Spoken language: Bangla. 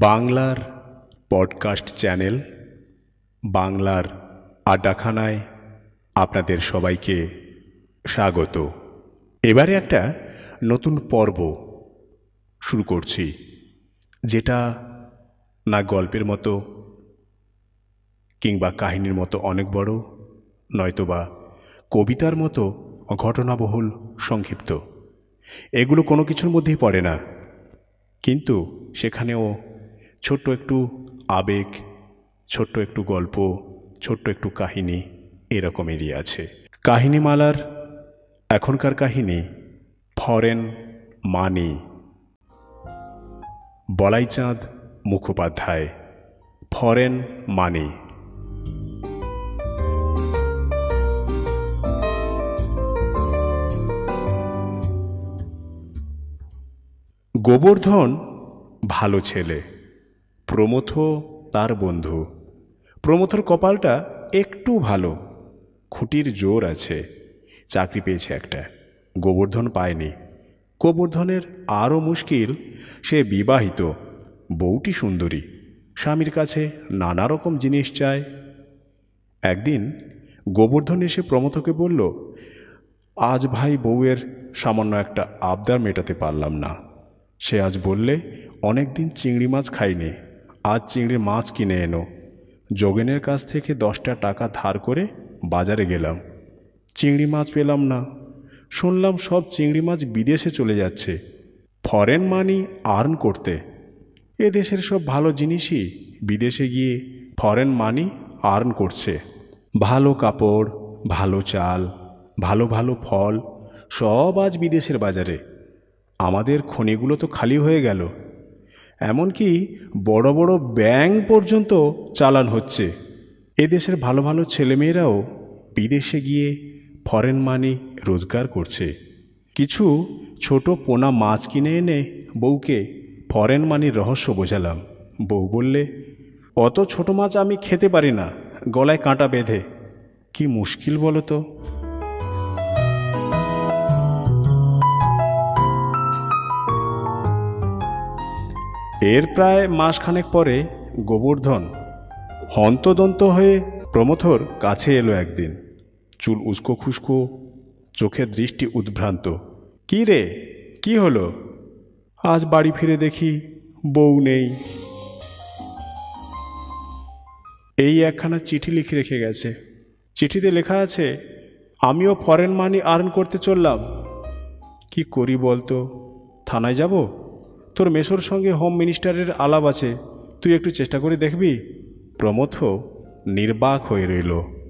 বাংলার পডকাস্ট চ্যানেল, বাংলার আড্ডাখানায় আপনাদের সবাইকে স্বাগত। এবারে একটা নতুন পর্ব শুরু করছি, যেটা না গল্পের মতো কিংবা কাহিনীর মতো অনেক বড়, নয়তোবা কবিতার মতো ঘটনাবহুল সংক্ষিপ্ত। এগুলো কোনো কিছুর মধ্যেই পড়ে না, কিন্তু সেখানেও ছোট্ট একটু আবেগ, ছোট্ট একটু গল্প, ছোট্ট একটু কাহিনী এরকমেরই আছে। কাহিনীমালার এখনকার কাহিনী, foreign money. Balaichand Mukhopadhyay, foreign money. Gobardhan ভালো ছেলে। প্রমথ তার বন্ধু। প্রমথর কপালটা একটু ভালো। খুঁটির জোর আছে। চাকরি পেয়েছে একটা। গোবর্ধন পায়নি। গোবর্ধনের আরও মুশকিল, সে বিবাহিত। বউটি সুন্দরী। স্বামীর কাছে নানা রকম জিনিস চায়। একদিন গোবর্ধন এসে প্রমথকে বলল, আজ ভাই বউয়ের সামান্য একটা আবদার মেটাতে পারলাম না। সে আজ বললে অনেক দিন চিংড়ি মাছ খাইনি। আজ চিংড়ি মাছ কিনে এনো। যোগেনের কাছ থেকে দশটা টাকা ধার করে বাজারে গেলাম। চিংড়ি মাছ পেলাম না। শুনলাম সব চিংড়ি মাছ বিদেশে চলে যাচ্ছে। ফরেন মানি আর্ন করতে। এ দেশের সব ভালো জিনিসই বিদেশে গিয়ে ফরেন মানি আর্ন করছে। ভালো কাপড়, ভালো চাল, ভালো ভালো ফল সব আজ বিদেশের বাজারে। আমাদের খনিগুলো তো খালি হয়ে গেল। এমনকি বড় বড় ব্যাংক পর্যন্ত চালান হচ্ছে। এদেশের ভালো ভালো ছেলেমেয়েরাও বিদেশে গিয়ে ফরেন মানি রোজগার করছে। কিছু ছোট পোনা মাছ কিনে এনে বউকে ফরেন মানির রহস্য বোঝালাম। বউ বললে, অত ছোট মাছ আমি খেতে পারি না, গলায় কাঁটা বেঁধে। কি মুশকিল বলো তো? এর প্রায় মাসখানেক পরে গোবর্ধন হন্তদন্ত হয়ে প্রমথর কাছে এলো একদিন। চুল উস্কো খুস্কো চোখের দৃষ্টি উদ্ভ্রান্ত। কি রে? কি হলো? আজ বাড়ি ফিরে দেখি বউ নেই। এই একখানা চিঠি লিখে রেখে গেছে। চিঠিতে লেখা আছে, আমিও ফরেন মানি আর্ন করতে চললাম। কি করি বলতো? থানায় যাব? তোর মেসোর সঙ্গে হোম মিনিস্টারের আলাপ আছে। তুই একটু চেষ্টা করে দেখবি। প্রমথ নির্বাক হয়ে রইল।